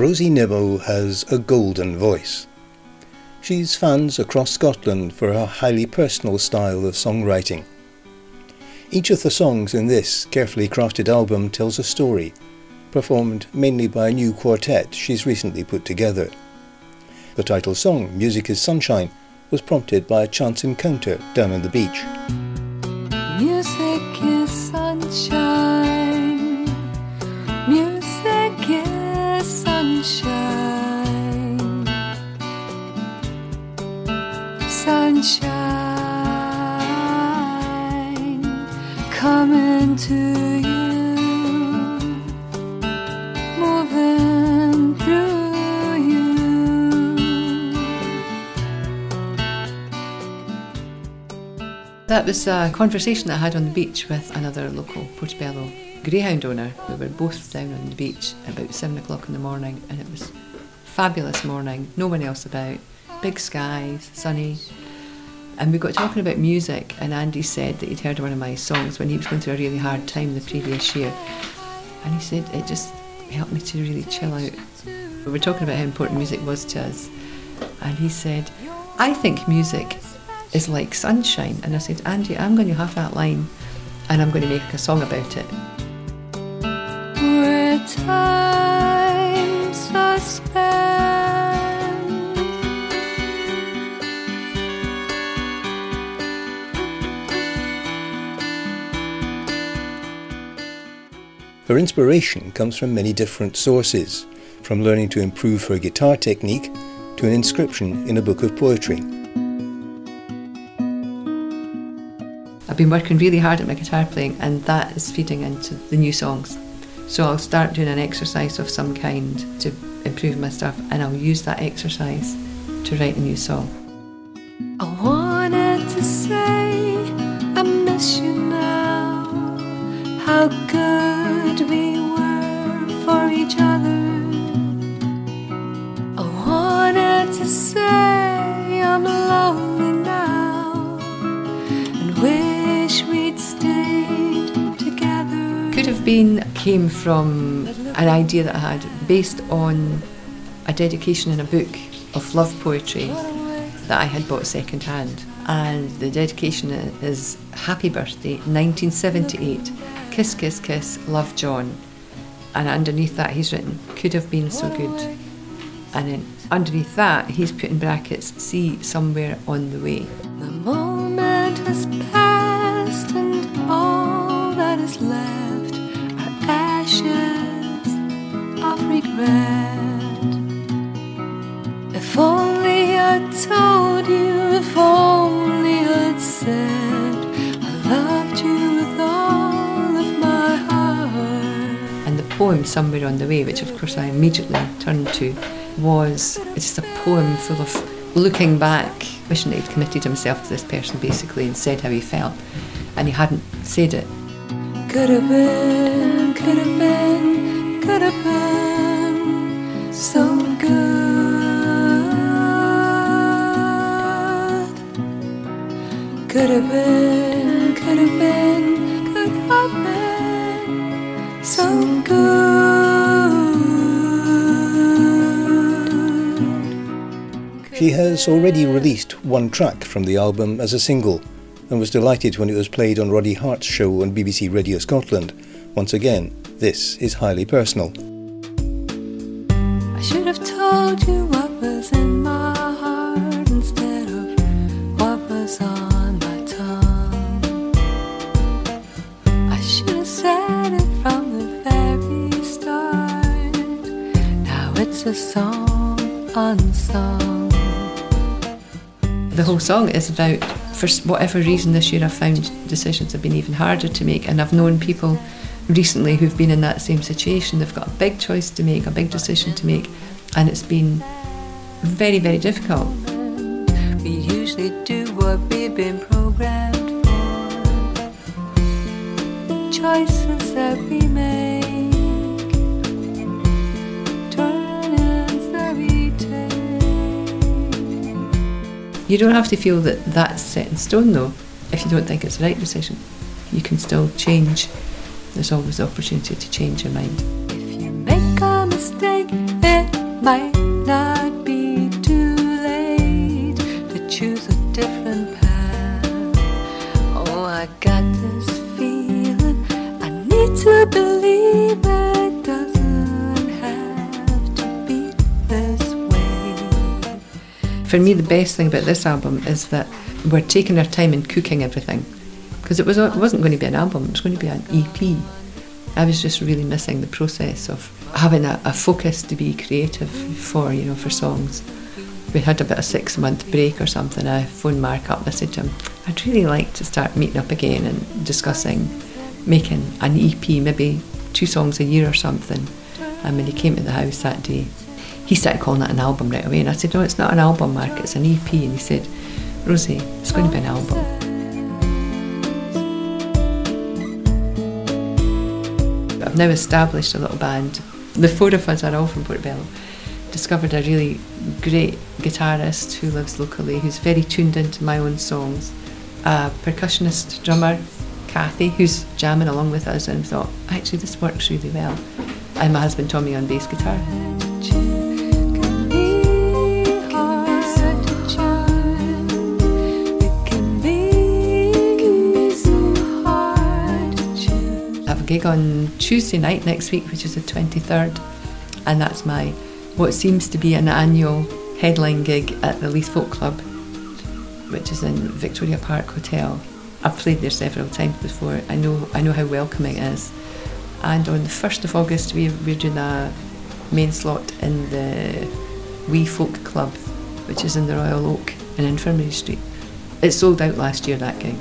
Rosie Nimmo has a golden voice. She's fans across Scotland for her highly personal style of songwriting. Each of the songs in this carefully crafted album tells a story, performed mainly by a new quartet she's recently put together. The title song, Music is Sunshine, was prompted by a chance encounter down on the beach. Sunshine coming to you, moving through you. That was a conversation I had on the beach with another local Portobello greyhound owner. We were both down on the beach about seven o'clock in the morning, and it was fabulous morning. No one else about, big skies, sunny, and we got talking about music. And Andy said that he'd heard one of my songs when he was going through a really hard time the previous year, and he said it just helped me to really chill out. We were talking about how important music was to us, and he said, "I think music is like sunshine. And I said, Andy, I'm going to have that line and I'm going to make a song about it. Are Her inspiration comes from many different sources, from learning to improve her guitar technique to an inscription in a book of poetry. I've been working really hard at my guitar playing and that is feeding into the new songs. So I'll start doing an exercise of some kind to improve my stuff and I'll use that exercise to write a new song. I came from an idea that I had based on a dedication in a book of love poetry that I had bought second hand. And the dedication is Happy Birthday 1978 Kiss Kiss Kiss Love John. And underneath that he's written Could have been so good. And then underneath that he's put in brackets See somewhere on the way. The moment has passed, and all that is left regret. If only I'd told you, if only I'd said I loved you with all of my heart. And the poem Somewhere on the Way, which of course I immediately turned to, was it's just a poem full of looking back, wishing that he'd committed himself to this person basically and said how he felt. And he hadn't said it. Could have been, could have been, could have been so good. Could have been, could have been, could have been so good. She has already released one track from the album as a single and was delighted when it was played on Roddy Hart's show on BBC Radio Scotland. Once again, this is highly personal. The very start. Now it's a song on the whole song is about, for whatever reason this year, I've found decisions have been even harder to make, and I've known people recently who've been in that same situation. They've got a big choice to make, a big decision to make, and it's been very, very difficult. We usually do what we've been programmed for. Choices that we make, turns that we take. You don't have to feel that that's set in stone, though, if you don't think it's the right decision. You can still change. There's always the opportunity to change your mind. If you make a mistake. Might not be too late to choose a different path. Oh, I got this feeling. I need to believe it doesn't have to be this way. For me, the best thing about this album is that we're taking our time in cooking everything. Because it, was, it wasn't going to be an album, it was going to be an EP. I was just really missing the process of having a, a focus to be creative for, you know, for songs. We had about a six month break or something. I phoned Mark up and I said to him, I'd really like to start meeting up again and discussing making an EP, maybe two songs a year or something. And when he came to the house that day, he started calling it an album right away. And I said, No, it's not an album, Mark, it's an EP. And he said, Rosie, it's going to be an album. I've now established a little band. The four of us are all from Portobello. Discovered a really great guitarist who lives locally, who's very tuned into my own songs. A percussionist drummer, Kathy, who's jamming along with us, and thought, actually, this works really well. And my husband Tommy on bass guitar. Gig on Tuesday night next week, which is the 23rd, and that's my what seems to be an annual headline gig at the Leith Folk Club, which is in Victoria Park Hotel. I've played there several times before. I know I know how welcoming it is. And on the 1st of August, we, we're doing a main slot in the Wee Folk Club, which is in the Royal Oak in Infirmary Street. It sold out last year, that gig.